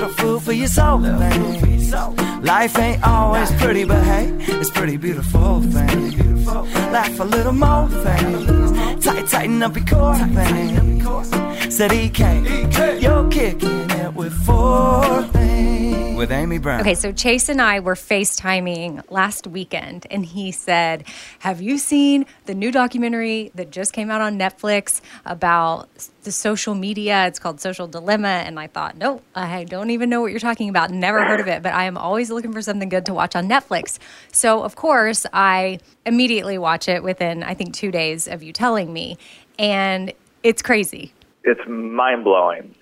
little food for your soul things. Life ain't always pretty, but hey, it's pretty beautiful things. Laugh a little more things, tight, tighten up your core things. Said EK, you're kicking it with four. With Amy Brown. Okay, so Chase and I were FaceTiming last weekend, and he said, Have you seen the new documentary that just came out on Netflix about the social media? It's called Social Dilemma. And I thought, Nope, I don't even know what you're talking about. Never heard of it, but I am always looking for something good to watch on Netflix. So, of course, I immediately watch it within, I think, two days of you telling me. And it's crazy. It's mind blowing.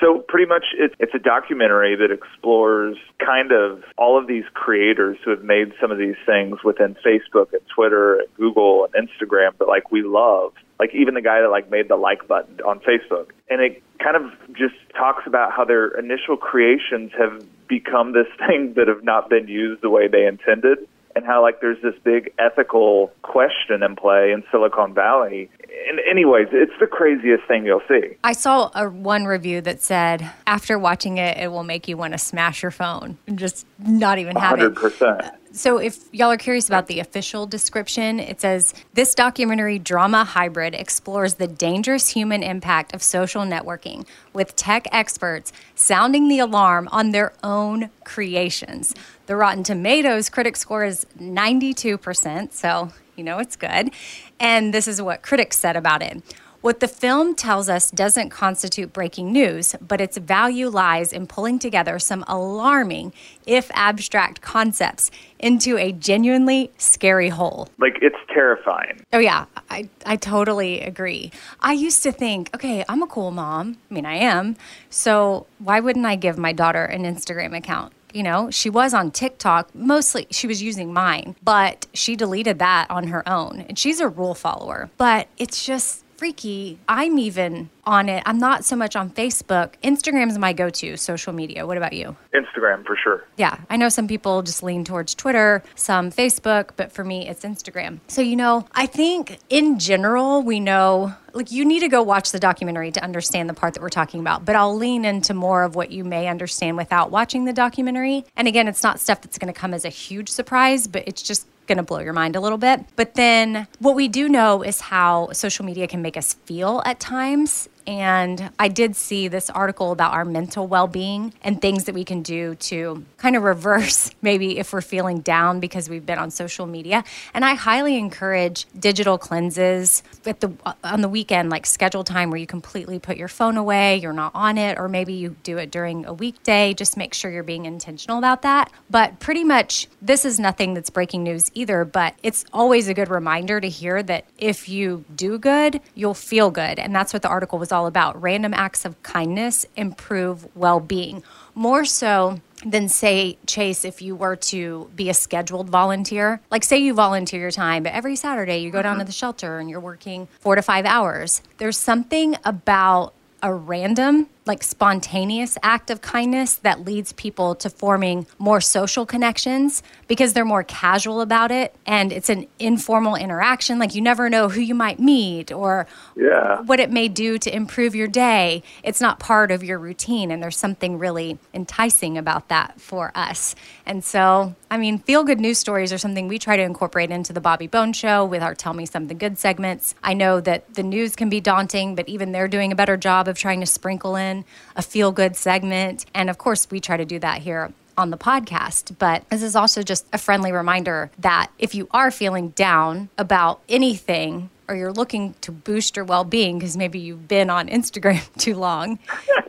So pretty much it's, it's a documentary that explores kind of all of these creators who have made some of these things within Facebook and Twitter and Google and Instagram that like we love. Like even the guy that like made the like button on Facebook. And it kind of just talks about how their initial creations have become this thing that have not been used the way they intended and how like there's this big ethical question in play in Silicon Valley. And anyways, it's the craziest thing you'll see. I saw a one review that said after watching it, it will make you want to smash your phone and just not even have it. 100%. So, if y'all are curious about the official description, it says this documentary drama hybrid explores the dangerous human impact of social networking with tech experts sounding the alarm on their own creations. The Rotten Tomatoes critic score is 92%, so you know it's good. And this is what critics said about it. What the film tells us doesn't constitute breaking news, but its value lies in pulling together some alarming, if abstract, concepts into a genuinely scary whole. Like it's terrifying. Oh, yeah, I, I totally agree. I used to think, okay, I'm a cool mom. I mean, I am. So why wouldn't I give my daughter an Instagram account? You know, she was on TikTok. Mostly she was using mine, but she deleted that on her own. And she's a rule follower. But it's just freaky. I'm even on it. I'm not so much on Facebook. Instagram is my go to social media. What about you? Instagram for sure. Yeah, I know some people just lean towards Twitter, some Facebook, but for me, it's Instagram. So, you know, I think in general, we know like you need to go watch the documentary to understand the part that we're talking about, but I'll lean into more of what you may understand without watching the documentary. And again, it's not stuff that's going to come as a huge surprise, but it's just going to blow your mind a little bit. But then what we do know is how social media can make us feel at times. And I did see this article about our mental well being and things that we can do to kind of reverse maybe if we're feeling down because we've been on social media. And I highly encourage digital cleanses at the, on the weekend, like schedule time where you completely put your phone away, you're not on it, or maybe you do it during a weekday. Just make sure you're being intentional about that. But pretty much, this is nothing that's breaking news either, but it's always a good reminder to hear that if you do good, you'll feel good. And that's what the article was all about. Random acts of kindness improve well being. More so than say chase if you were to be a scheduled volunteer like say you volunteer your time but every saturday you go down to mm-hmm. the shelter and you're working four to five hours there's something about a random like spontaneous act of kindness that leads people to forming more social connections because they're more casual about it and it's an informal interaction. Like you never know who you might meet or Yeah. what it may do to improve your day. It's not part of your routine and there's something really enticing about that for us. And so i mean feel good news stories are something we try to incorporate into the bobby bones show with our tell me something good segments. I know that the news can be daunting but even they're doing a better job of trying to sprinkle in a feel good segment and of course we try to do that here on the podcast. But this is also just a friendly reminder that if you are feeling down about anything, or you're looking to boost your well-being because maybe you've been on Instagram too long,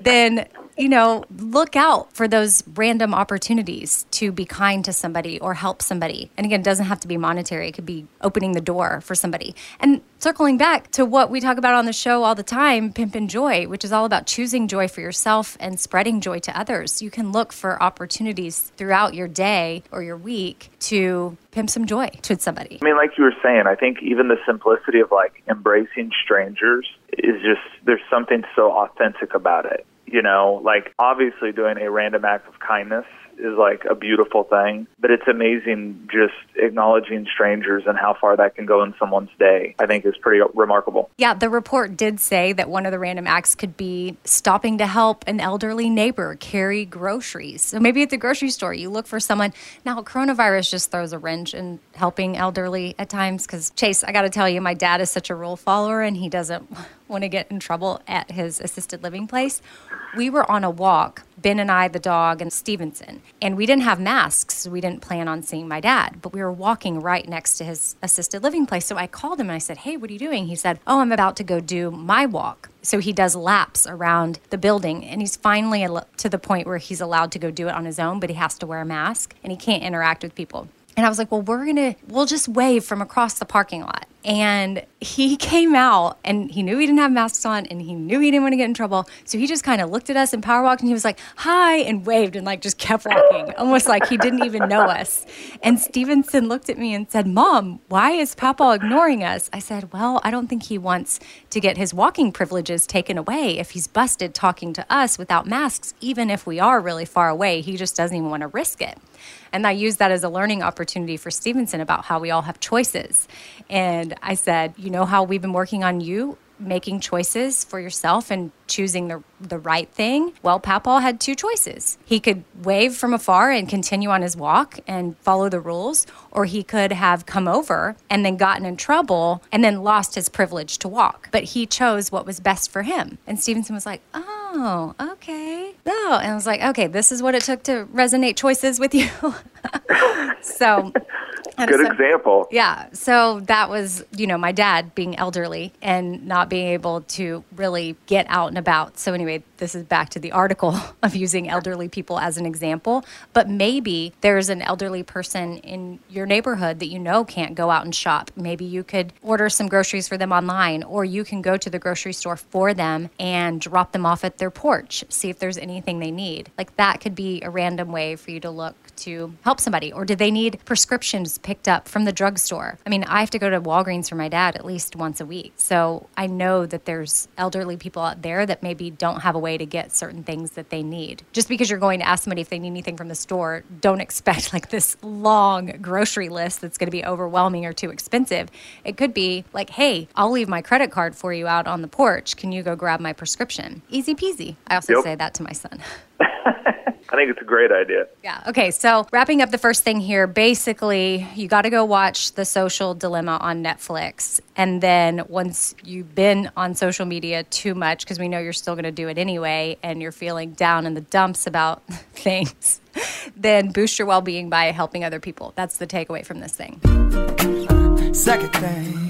then you know, look out for those random opportunities to be kind to somebody or help somebody. And again, it doesn't have to be monetary. It could be opening the door for somebody. And circling back to what we talk about on the show all the time, Pimp and Joy, which is all about choosing joy for yourself and spreading joy to others. You can look for opportunities throughout your day or your week to pimp some joy to somebody. I mean, like you were saying, I think even the simplicity of like embracing strangers is just, there's something so authentic about it. You know, like obviously doing a random act of kindness is like a beautiful thing, but it's amazing just acknowledging strangers and how far that can go in someone's day. I think is pretty remarkable. Yeah, the report did say that one of the random acts could be stopping to help an elderly neighbor carry groceries. So maybe at the grocery store, you look for someone. Now, coronavirus just throws a wrench in helping elderly at times because, Chase, I got to tell you, my dad is such a rule follower and he doesn't want to get in trouble at his assisted living place. We were on a walk, Ben and I, the dog, and Stevenson, and we didn't have masks. So we didn't plan on seeing my dad, but we were walking right next to his assisted living place. So I called him and I said, Hey, what are you doing? He said, Oh, I'm about to go do my walk. So he does laps around the building, and he's finally to the point where he's allowed to go do it on his own, but he has to wear a mask and he can't interact with people. And I was like, well, we're going to, we'll just wave from across the parking lot. And he came out and he knew he didn't have masks on and he knew he didn't want to get in trouble. So he just kind of looked at us and power walked and he was like, hi, and waved and like just kept walking, almost like he didn't even know us. And Stevenson looked at me and said, Mom, why is Papa ignoring us? I said, Well, I don't think he wants to get his walking privileges taken away if he's busted talking to us without masks, even if we are really far away. He just doesn't even want to risk it. And I used that as a learning opportunity for Stevenson about how we all have choices. And I said, you know how we've been working on you making choices for yourself and choosing the the right thing. Well, Papal had two choices. He could wave from afar and continue on his walk and follow the rules, or he could have come over and then gotten in trouble and then lost his privilege to walk. But he chose what was best for him. And Stevenson was like, "Oh, okay." Oh, and I was like, "Okay, this is what it took to resonate choices with you." so Good so- example. yeah. So that was, you know, my dad being elderly and not being able to really get out and about. So, anyway, this is back to the article of using elderly people as an example. But maybe there's an elderly person in your neighborhood that you know can't go out and shop. Maybe you could order some groceries for them online, or you can go to the grocery store for them and drop them off at their porch, see if there's anything they need. Like that could be a random way for you to look to help somebody. Or do they need prescriptions picked up from the drugstore. I mean, I have to go to Walgreens for my dad at least once a week. So I know that there's elderly people out there that maybe don't have a way to get certain things that they need. Just because you're going to ask somebody if they need anything from the store, don't expect like this long grocery list that's going to be overwhelming or too expensive. It could be like, hey, I'll leave my credit card for you out on the porch. Can you go grab my prescription? Easy peasy. I also Yep. say that to my son. I think it's a great idea. Yeah. Okay. So wrapping up the first thing here, basically, you got to go watch The Social Dilemma on Netflix. And then once you've been on social media too much, because we know you're still going to do it anyway, and you're feeling down in the dumps about things, then boost your well being by helping other people. That's the takeaway from this thing. Second thing.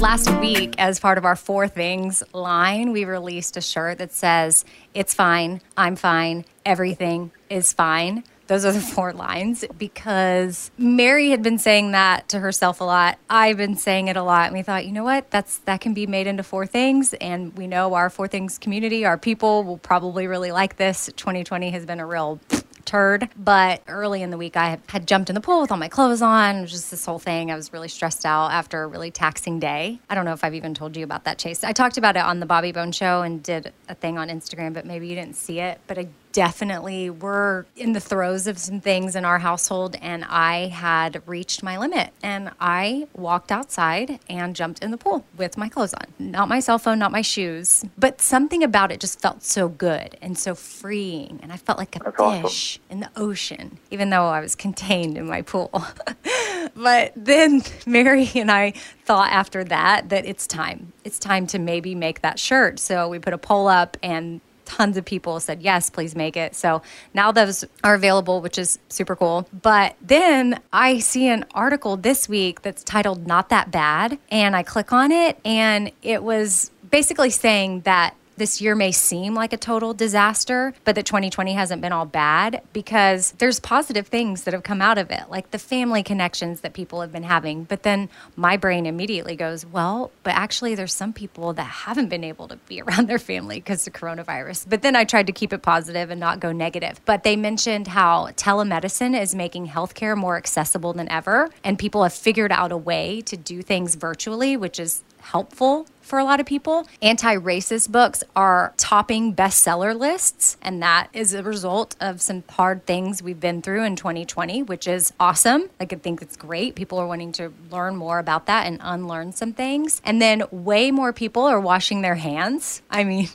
Last week, as part of our Four Things line, we released a shirt that says, It's fine, I'm fine, everything is fine. Those are the four lines because Mary had been saying that to herself a lot. I've been saying it a lot. And we thought, you know what? That's that can be made into four things. And we know our four things community, our people will probably really like this. 2020 has been a real turd. But early in the week, I had jumped in the pool with all my clothes on. Just this whole thing. I was really stressed out after a really taxing day. I don't know if I've even told you about that, Chase. I talked about it on the Bobby Bones Show and did a thing on Instagram, but maybe you didn't see it. But I definitely were in the throes of some things in our household, and I had reached my limit. And I walked outside and jumped in the pool with my clothes on. Not my cell phone, not my shoes, but something about it just felt so good and so freeing. And I felt like a That's awesome. fish in the ocean, even though I was contained in my pool. but then Mary and I thought after that that it's time. It's time to maybe make that shirt. So we put a poll up and tons of people said yes please make it. So now those are available which is super cool. But then i see an article this week that's titled not that bad and i click on it and it was basically saying that this year may seem like a total disaster, but that 2020 hasn't been all bad because there's positive things that have come out of it, like the family connections that people have been having. But then my brain immediately goes, well, but actually, there's some people that haven't been able to be around their family because of coronavirus. But then I tried to keep it positive and not go negative. But they mentioned how telemedicine is making healthcare more accessible than ever, and people have figured out a way to do things virtually, which is helpful for a lot of people. Anti racist books are topping bestseller lists, and that is a result of some hard things we've been through in 2020, which is awesome. I think it's great. People are wanting to learn more about that and unlearn some things. And then, way more people are washing their hands. I mean,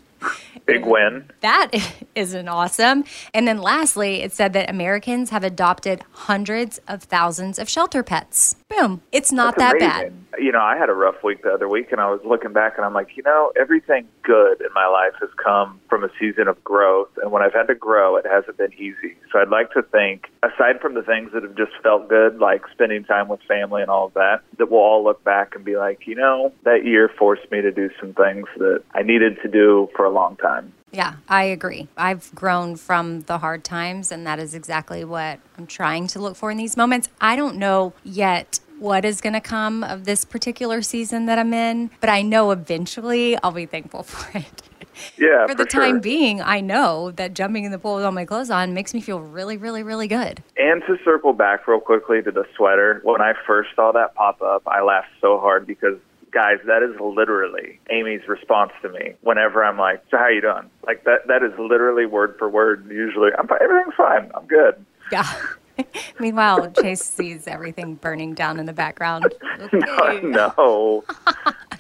Big win. that isn't awesome. And then lastly, it said that Americans have adopted hundreds of thousands of shelter pets. Boom. It's not That's that bad. You know, I had a rough week the other week, and I was looking back, and I'm like, you know, everything good in my life has come from a season of growth, and when I've had to grow, it hasn't been easy. So I'd like to think, aside from the things that have just felt good, like spending time with family and all of that, that we'll all look back and be like, you know, that year forced me to do some things that I needed to do for a long time. Yeah, I agree. I've grown from the hard times, and that is exactly what I'm trying to look for in these moments. I don't know yet what is going to come of this particular season that I'm in, but I know eventually I'll be thankful for it. Yeah, for the time sure. being, I know that jumping in the pool with all my clothes on makes me feel really, really, really good. And to circle back real quickly to the sweater, when I first saw that pop up, I laughed so hard because guys, that is literally Amy's response to me whenever I'm like, "So how you doing?" Like that that is literally word for word. Usually, I'm everything's fine. I'm good. Yeah. Meanwhile, Chase sees everything burning down in the background. Okay. no.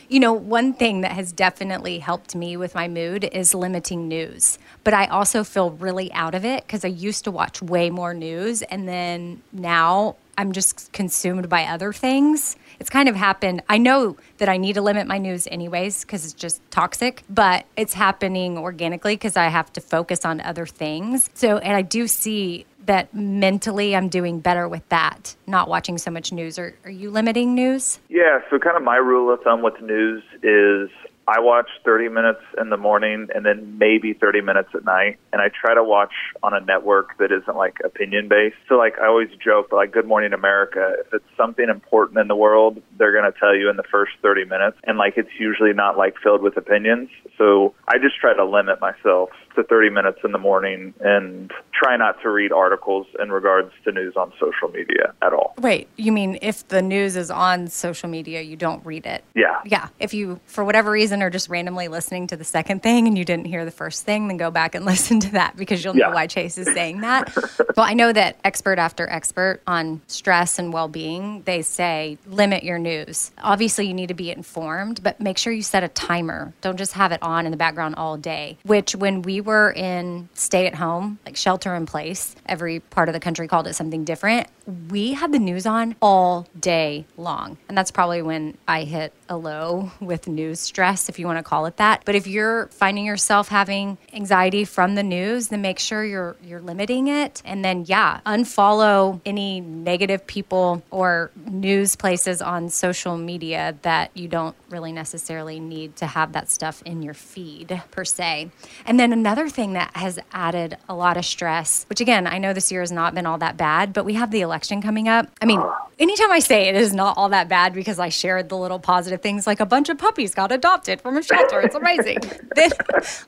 You know, one thing that has definitely helped me with my mood is limiting news. But I also feel really out of it because I used to watch way more news and then now I'm just consumed by other things. It's kind of happened. I know that I need to limit my news anyways because it's just toxic, but it's happening organically because I have to focus on other things. So, and I do see that mentally I'm doing better with that, not watching so much news. Are, are you limiting news? Yeah, so kind of my rule of thumb with news is I watch 30 minutes in the morning and then maybe 30 minutes at night. And I try to watch on a network that isn't like opinion based. So, like, I always joke, like, Good Morning America, if it's something important in the world, they're going to tell you in the first 30 minutes. And, like, it's usually not like filled with opinions. So, I just try to limit myself to 30 minutes in the morning and try not to read articles in regards to news on social media at all. Wait, you mean if the news is on social media, you don't read it? Yeah. Yeah. If you, for whatever reason, are just randomly listening to the second thing and you didn't hear the first thing, then go back and listen to that because you'll know Yeah. why Chase is saying that. well, I know that expert after expert on stress and well being, they say limit your news. Obviously, you need to be informed, but make sure you set a timer. Don't just have it on in the background all day, which when we were in stay at home, like shelter in place, every part of the country called it something different. We had the news on all day long. And that's probably when I hit a low with news stress, if you want to call it that. But if you're finding yourself having anxiety from the news, then make sure you're you're limiting it. And then yeah, unfollow any negative people or news places on social media that you don't really necessarily need to have that stuff in your feed per se. And then another thing that has added a lot of stress, which again, I know this year has not been all that bad, but we have the election coming up. I mean, anytime I say it is not all that bad because I shared the little positive things like a bunch of puppies got adopted from a shelter. It's amazing. then,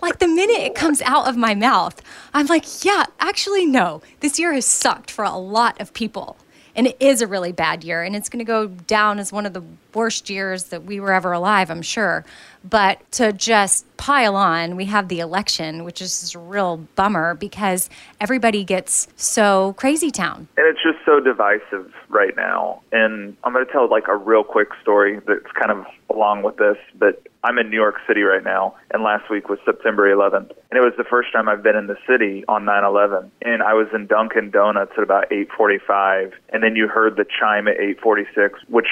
like the minute it comes out of my mouth, I'm like, yeah, actually, no. This year has sucked for a lot of people. And it is a really bad year, and it's going to go down as one of the worst years that we were ever alive, I'm sure. But to just pile on, we have the election, which is a real bummer because everybody gets so crazy town. And it's just so divisive right now. And I'm going to tell like a real quick story that's kind of along with this, but I'm in New York City right now, and last week was September 11th, and it was the first time I've been in the city on 9/11. And I was in Dunkin' Donuts at about 8:45, and then you heard the chime at 8:46, which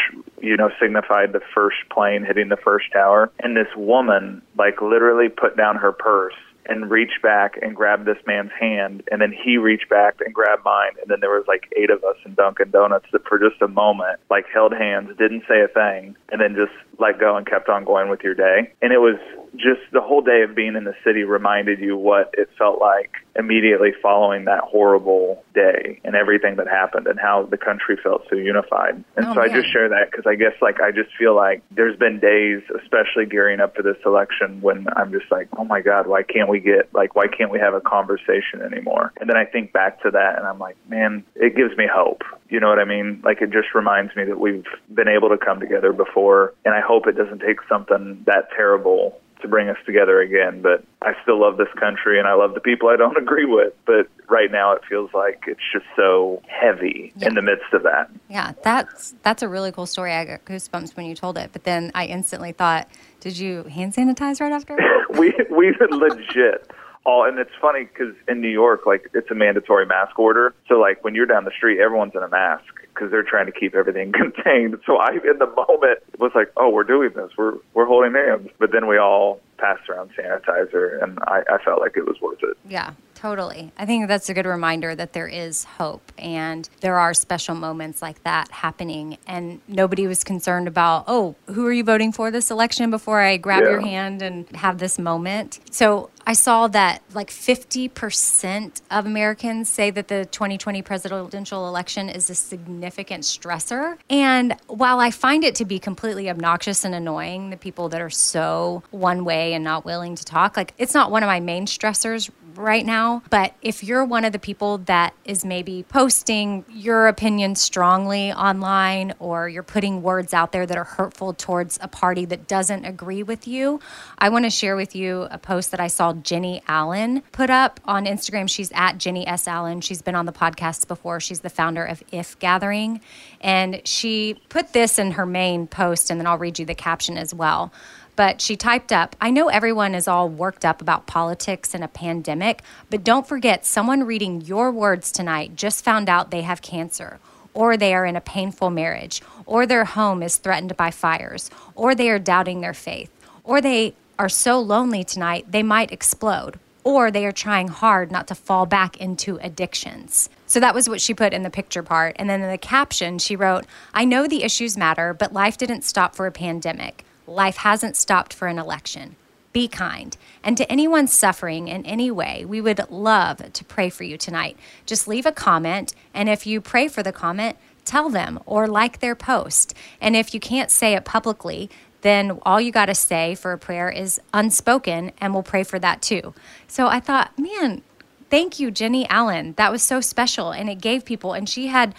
you know signified the first plane hitting the first tower. And this woman, like, literally put down her purse and reached back and grabbed this man's hand, and then he reached back and grabbed mine, and then there was like eight of us in Dunkin' Donuts that for just a moment like held hands, didn't say a thing, and then just let go and kept on going with your day. And it was just the whole day of being in the city reminded you what it felt like immediately following that horrible day and everything that happened and how the country felt so unified. And Oh, so I just share that because I guess like I just feel like there's been days, especially gearing up for this election, when I'm just like, oh my God, why can't we get like why can't we have a conversation anymore? And then I think back to that and I'm like, man, it gives me hope. You know what I mean? Like it just reminds me that we've been able to come together before, and I hope it doesn't take something that terrible to bring us together again. But I still love this country and I love the people I don't agree with. But right now it feels like it's just so heavy Yeah. in the midst of that. Yeah, that's that's a really cool story. I got goosebumps when you told it, but then I instantly thought, did you hand sanitize right after? we we legit all and it's funny because in New York like it's a mandatory mask order so like when you're down the street everyone's in a mask because they're trying to keep everything contained. So I in the moment was like oh we're doing this. We're we're holding hands. But then we all passed around sanitizer and I, I felt like it was worth it. Yeah, totally. I think that's a good reminder that there is hope and there are special moments like that happening. And nobody was concerned about, oh, who are you voting for this election before I grab your hand and have this moment. So I saw that like 50% of Americans say that the 2020 presidential election is a significant stressor. And while I find it to be completely obnoxious and annoying, the people that are so one way and not willing to talk, like it's not one of my main stressors right now. But if you're one of the people that is maybe posting your opinion strongly online or you're putting words out there that are hurtful towards a party that doesn't agree with you, I want to share with you a post that I saw Jennie Allen put up on Instagram. She's at Jennie S. Allen. She's been on the podcast before. She's the founder of If Gathering. And she put this in her main post, and then I'll read you the caption as well but she typed up I know everyone is all worked up about politics and a pandemic, but don't forget someone reading your words tonight just found out they have cancer, or they are in a painful marriage, or their home is threatened by fires, or they are doubting their faith, or they are so lonely tonight they might explode. Or they are trying hard not to fall back into addictions. So that was what she put in the picture part. And then in the caption, she wrote, I know the issues matter, but life didn't stop for a pandemic. Life hasn't stopped for an election. Be kind. And to anyone suffering in any way, we would love to pray for you tonight. Just leave a comment. And if you pray for the comment, tell them or like their post. And if you can't say it publicly, then all you got to say for a prayer is unspoken, and we'll pray for that too. So I thought, man, Thank you, Jennie Allen. That was so special. And it gave people, and she had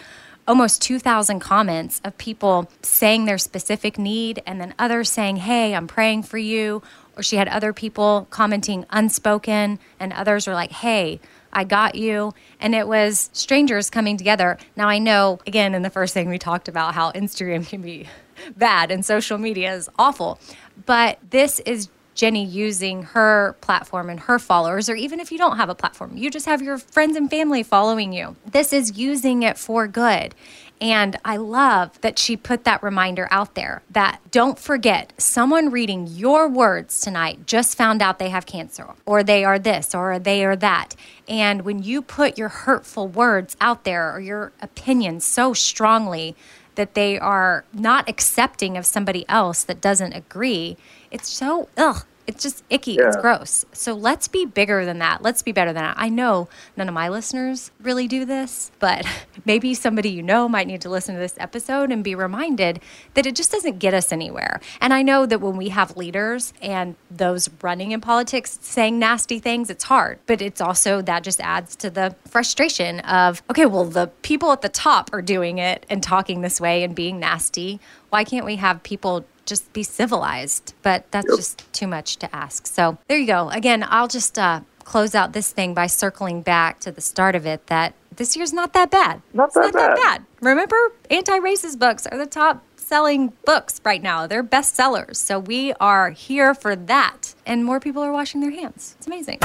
almost 2,000 comments of people saying their specific need and then others saying, Hey, I'm praying for you. Or she had other people commenting unspoken, and others were like, Hey, I got you. And it was strangers coming together. Now, I know, again, in the first thing we talked about how Instagram can be bad and social media is awful. But this is Jennie using her platform and her followers, or even if you don't have a platform, you just have your friends and family following you. This is using it for good. And I love that she put that reminder out there that don't forget someone reading your words tonight just found out they have cancer, or they are this, or they are that. And when you put your hurtful words out there or your opinions so strongly, that they are not accepting of somebody else that doesn't agree, it's so ugh. It's just icky. Yeah. It's gross. So let's be bigger than that. Let's be better than that. I know none of my listeners really do this, but maybe somebody you know might need to listen to this episode and be reminded that it just doesn't get us anywhere. And I know that when we have leaders and those running in politics saying nasty things, it's hard. But it's also that just adds to the frustration of, okay, well, the people at the top are doing it and talking this way and being nasty. Why can't we have people just be civilized. But that's yep. just too much to ask. So there you go. Again, I'll just uh, close out this thing by circling back to the start of it that this year's not that bad. Not, that, not bad. that bad. Remember, anti racist books are the top selling books right now. They're bestsellers. So we are here for that. And more people are washing their hands. It's amazing.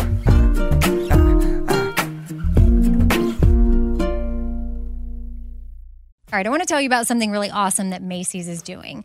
All right, I want to tell you about something really awesome that Macy's is doing.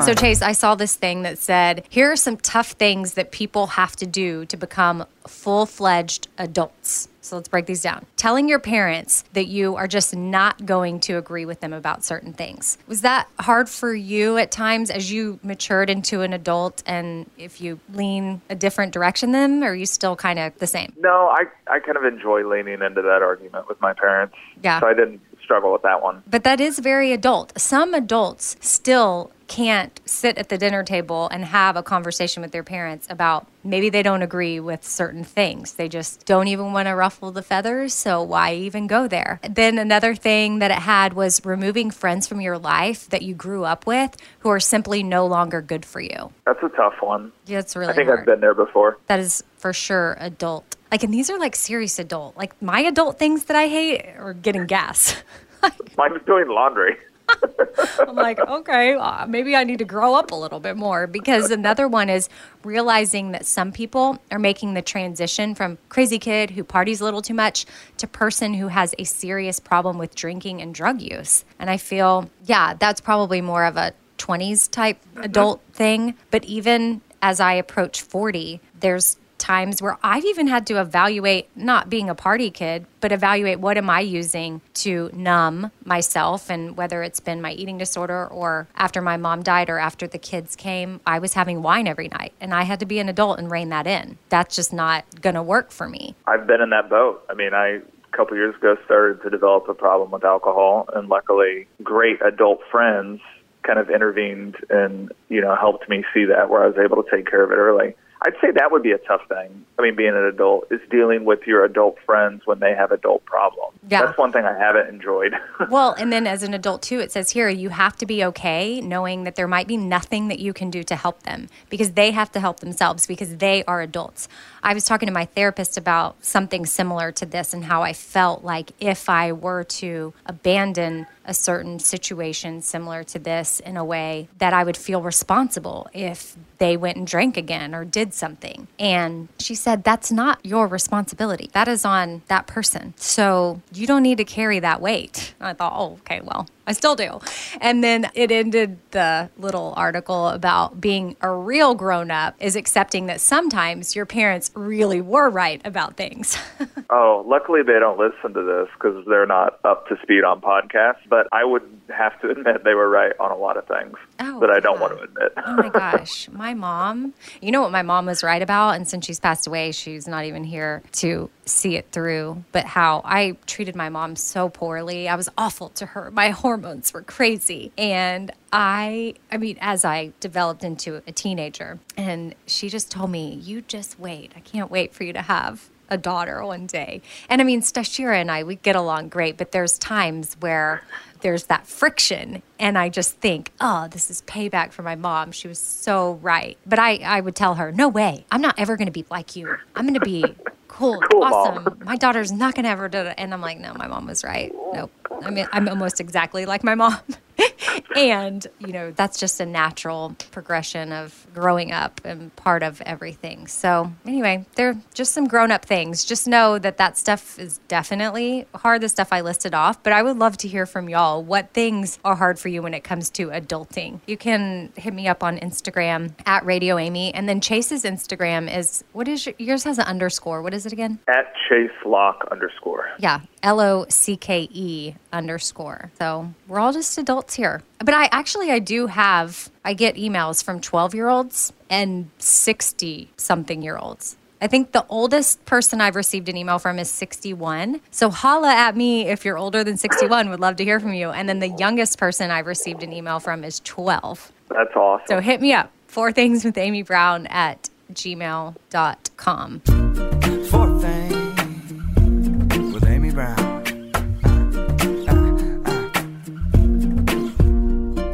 One. So, Chase, I saw this thing that said, here are some tough things that people have to do to become full fledged adults. So, let's break these down. Telling your parents that you are just not going to agree with them about certain things. Was that hard for you at times as you matured into an adult? And if you lean a different direction than them, or are you still kind of the same? No, I I kind of enjoy leaning into that argument with my parents. Yeah. So I didn't struggle with that one. But that is very adult. Some adults still can't sit at the dinner table and have a conversation with their parents about maybe they don't agree with certain things. They just don't even want to ruffle the feathers, so why even go there? Then another thing that it had was removing friends from your life that you grew up with who are simply no longer good for you. That's a tough one. Yeah, it's really I think hard. I've been there before. that is for sure adult. Like, and these are like serious adult. Like my adult things that I hate are getting gas. Mine's doing laundry. I'm like, okay, uh, maybe I need to grow up a little bit more because another one is realizing that some people are making the transition from crazy kid who parties a little too much to person who has a serious problem with drinking and drug use. And I feel, yeah, that's probably more of a 20s type adult thing. But even as I approach 40, there's times where I've even had to evaluate not being a party kid, but evaluate what am I using to numb myself and whether it's been my eating disorder or after my mom died or after the kids came, I was having wine every night and I had to be an adult and rein that in. That's just not going to work for me. I've been in that boat. I mean, I a couple years ago started to develop a problem with alcohol, and luckily, great adult friends kind of intervened and you know helped me see that where I was able to take care of it early. I'd say that would be a tough thing. I mean, being an adult is dealing with your adult friends when they have adult problems. Yeah. That's one thing I haven't enjoyed. Well, and then as an adult too, it says here you have to be okay knowing that there might be nothing that you can do to help them because they have to help themselves because they are adults. I was talking to my therapist about something similar to this and how I felt like if I were to abandon a certain situation similar to this in a way that I would feel responsible if they went and drank again or did something. And she said, That's not your responsibility. That is on that person. So you don't need to carry that weight. I thought, Oh, okay, well, I still do. And then it ended the little article about being a real grown up is accepting that sometimes your parents really were right about things. oh, luckily they don't listen to this because they're not up to speed on podcasts. But I would have to admit they were right on a lot of things Oh, that I don't yeah. want to admit. oh my gosh, my mom, you know what my mom was right about? And since she's passed away, she's not even here to see it through. But how I treated my mom so poorly. I was awful to her. My hormones were crazy. And I, I mean, as I developed into a teenager, and she just told me, You just wait. I can't wait for you to have a daughter one day. And I mean, Stashira and I, we get along great, but there's times where there's that friction. And I just think, oh, this is payback for my mom. She was so right. But I, I would tell her, no way. I'm not ever going to be like you. I'm going to be cool, Cool, awesome. Mom. My daughter's not to ever do it. And I'm like, no, my mom was right. Nope. I mean, I'm almost exactly like my mom. and, you know, that's just a natural progression of growing up and part of everything. So, anyway, they're just some grown up things. Just know that that stuff is definitely hard, the stuff I listed off. But I would love to hear from y'all what things are hard for you when it comes to adulting. You can hit me up on Instagram at Radio Amy. And then Chase's Instagram is what is your, yours has an underscore. What is it again? At Chase Locke underscore. Yeah, L O C K E underscore. So we're all just adults here. But I actually I do have I get emails from 12 year olds and 60 something year olds. I think the oldest person I've received an email from is 61. So holla at me if you're older than 61. Would love to hear from you. And then the youngest person I've received an email from is 12. That's awesome. So hit me up. Four things with Amy Brown at gmail.com. Four things with Amy Brown.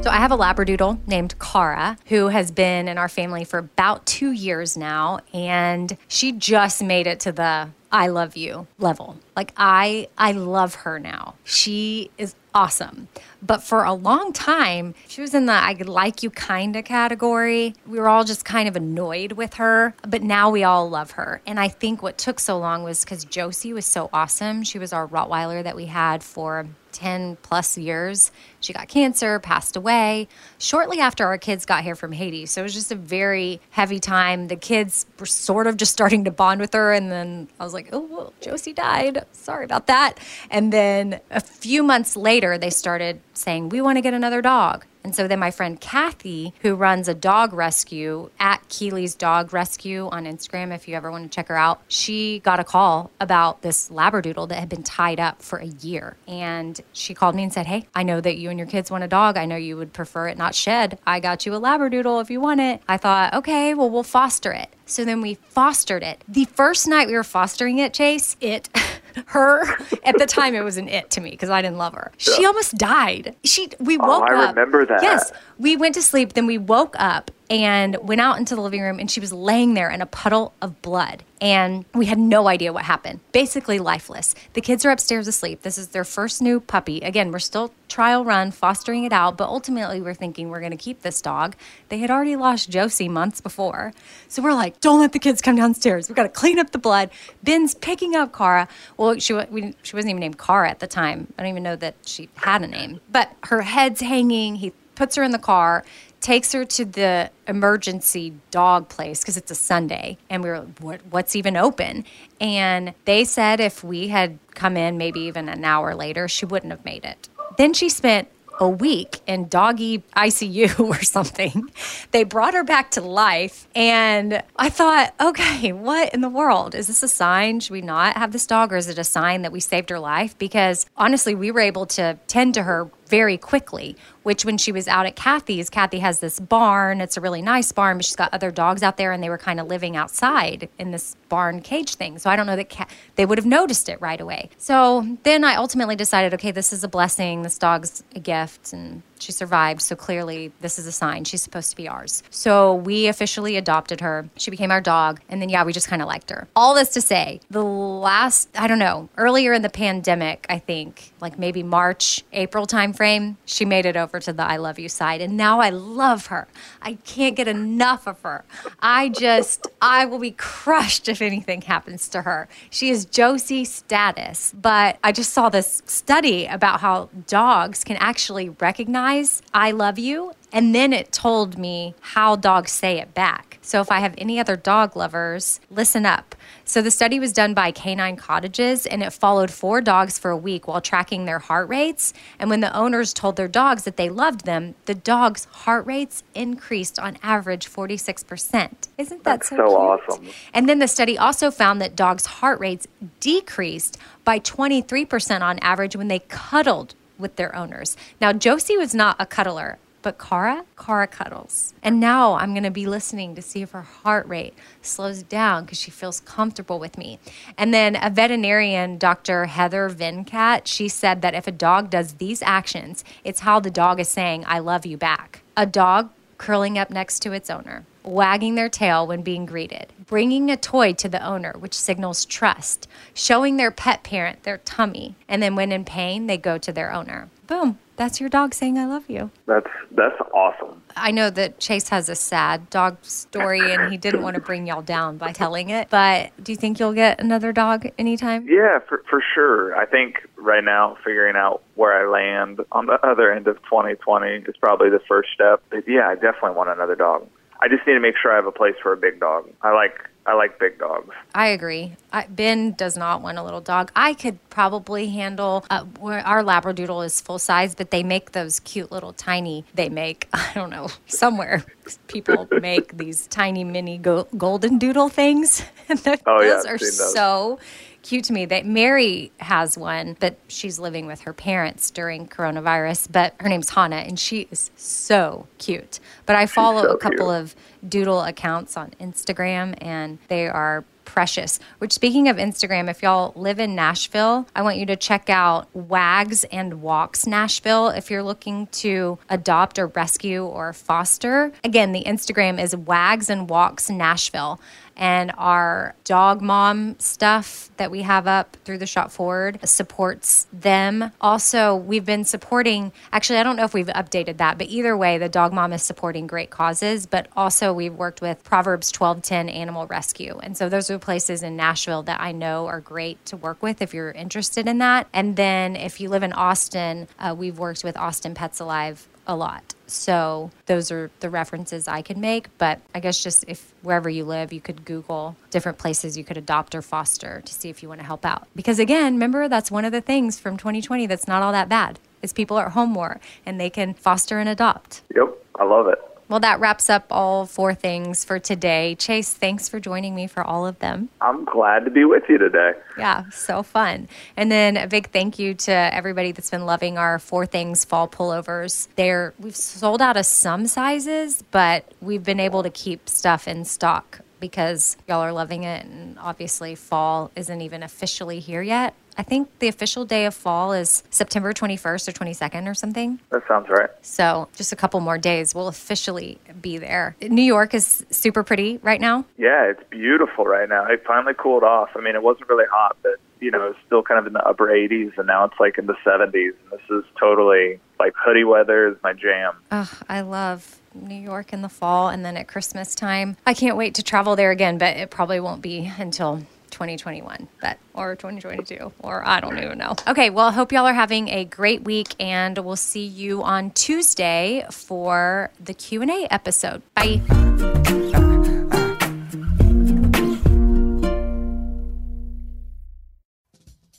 So I have a Labradoodle named Cara who has been in our family for about two years now, and she just made it to the I love you level. Like I I love her now. She is awesome. But for a long time, she was in the I like you kind of category. We were all just kind of annoyed with her, but now we all love her. And I think what took so long was cuz Josie was so awesome. She was our Rottweiler that we had for 10 plus years. She got cancer, passed away shortly after our kids got here from Haiti. So it was just a very heavy time. The kids were sort of just starting to bond with her. And then I was like, oh, well, Josie died. Sorry about that. And then a few months later, they started saying, we want to get another dog. And so then my friend Kathy, who runs a dog rescue at Keeley's Dog Rescue on Instagram, if you ever want to check her out, she got a call about this Labradoodle that had been tied up for a year. And she called me and said, Hey, I know that you and your kids want a dog. I know you would prefer it not shed. I got you a Labradoodle if you want it. I thought, okay, well, we'll foster it. So then we fostered it. The first night we were fostering it, Chase, it, her, at the time it was an it to me because I didn't love her. She almost died. She, we oh, woke Oh, I up. remember that. Yes, we went to sleep, then we woke up and went out into the living room, and she was laying there in a puddle of blood. And we had no idea what happened. Basically, lifeless. The kids are upstairs asleep. This is their first new puppy. Again, we're still trial run, fostering it out, but ultimately, we're thinking we're going to keep this dog. They had already lost Josie months before. So we're like, don't let the kids come downstairs. We've got to clean up the blood. Ben's picking up Cara. Well, she, we, she wasn't even named Cara at the time. I don't even know that she had a name. But her head's hanging. He puts her in the car, takes her to the emergency dog place because it's a Sunday. And we were, like, what, what's even open? And they said if we had come in maybe even an hour later, she wouldn't have made it. Then she spent a week in doggy ICU or something. They brought her back to life. And I thought, okay, what in the world? Is this a sign? Should we not have this dog? Or is it a sign that we saved her life? Because honestly, we were able to tend to her very quickly, which when she was out at Kathy's, Kathy has this barn. It's a really nice barn, but she's got other dogs out there and they were kind of living outside in this barn cage thing. So I don't know that Ca- they would have noticed it right away. So then I ultimately decided, okay, this is a blessing. This dog's a gift and she survived. So clearly this is a sign. She's supposed to be ours. So we officially adopted her. She became our dog. And then, yeah, we just kind of liked her. All this to say, the last, I don't know, earlier in the pandemic, I think, like maybe March, April timeframe, she made it over to the I love you side. And now I love her. I can't get enough of her. I just, I will be crushed if anything happens to her. She is Josie status. But I just saw this study about how dogs can actually recognize I love you. And then it told me how dogs say it back. So if I have any other dog lovers, listen up. So the study was done by Canine Cottages and it followed four dogs for a week while tracking their heart rates. And when the owners told their dogs that they loved them, the dogs' heart rates increased on average 46%. Isn't that That's so, so awesome. And then the study also found that dogs' heart rates decreased by 23% on average when they cuddled with their owners. Now, Josie was not a cuddler, but Cara, Cara cuddles. And now I'm going to be listening to see if her heart rate slows down because she feels comfortable with me. And then a veterinarian, Dr. Heather Venkat, she said that if a dog does these actions, it's how the dog is saying, I love you back. A dog curling up next to its owner, wagging their tail when being greeted, bringing a toy to the owner, which signals trust, showing their pet parent their tummy, and then when in pain, they go to their owner. Boom. That's your dog saying I love you. That's that's awesome. I know that Chase has a sad dog story and he didn't want to bring y'all down by telling it, but do you think you'll get another dog anytime? Yeah, for for sure. I think right now figuring out where I land on the other end of 2020 is probably the first step. But yeah, I definitely want another dog. I just need to make sure I have a place for a big dog. I like I like big dogs. I agree. I, ben does not want a little dog. I could probably handle. Uh, our Labradoodle is full size, but they make those cute little tiny. They make I don't know somewhere people make these tiny mini go- golden doodle things. those Oh, yeah, are so cute to me. That Mary has one, but she's living with her parents during coronavirus. But her name's Hannah, and she is so cute. But I follow so a couple cute. of doodle accounts on Instagram, and they are precious. Which, speaking of Instagram, if y'all live in Nashville, I want you to check out Wags and Walks Nashville if you're looking to adopt or rescue or foster. Again, the Instagram is Wags and Walks Nashville. And our dog mom stuff that we have up through the shop forward supports them. Also, we've been supporting, actually, I don't know if we've updated that, but either way, the dog mom is supporting great causes. But also, we've worked with Proverbs 1210 Animal Rescue. And so, those are places in Nashville that I know are great to work with if you're interested in that. And then, if you live in Austin, uh, we've worked with Austin Pets Alive a lot. So those are the references I can make. But I guess just if wherever you live, you could Google different places you could adopt or foster to see if you want to help out. Because again, remember that's one of the things from 2020 that's not all that bad is people are home more and they can foster and adopt. Yep, I love it. Well, that wraps up all four things for today. Chase, thanks for joining me for all of them. I'm glad to be with you today. Yeah, so fun. And then a big thank you to everybody that's been loving our four things fall pullovers. They're we've sold out of some sizes, but we've been able to keep stuff in stock because y'all are loving it and obviously fall isn't even officially here yet. I think the official day of fall is September 21st or 22nd or something. That sounds right. So, just a couple more days we'll officially be there. New York is super pretty right now. Yeah, it's beautiful right now. It finally cooled off. I mean, it wasn't really hot, but you know, it's still kind of in the upper 80s, and now it's like in the 70s. And this is totally like hoodie weather is my jam. Ugh, I love New York in the fall and then at Christmas time. I can't wait to travel there again, but it probably won't be until 2021, but or 2022, or I don't even know. Okay, well, I hope y'all are having a great week, and we'll see you on Tuesday for the Q and A episode. Bye.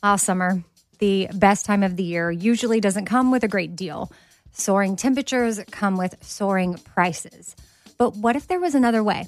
Ah, summer, the best time of the year, usually doesn't come with a great deal. Soaring temperatures come with soaring prices. But what if there was another way?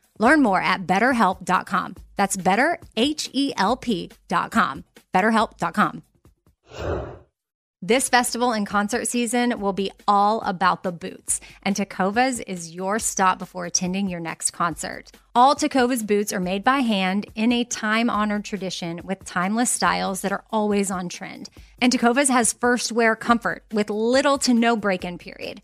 Learn more at betterhelp.com. That's better, H E L P.com. BetterHelp.com. This festival and concert season will be all about the boots, and Tecovas is your stop before attending your next concert. All Tecovas boots are made by hand in a time honored tradition with timeless styles that are always on trend. And Tecovas has first wear comfort with little to no break in period.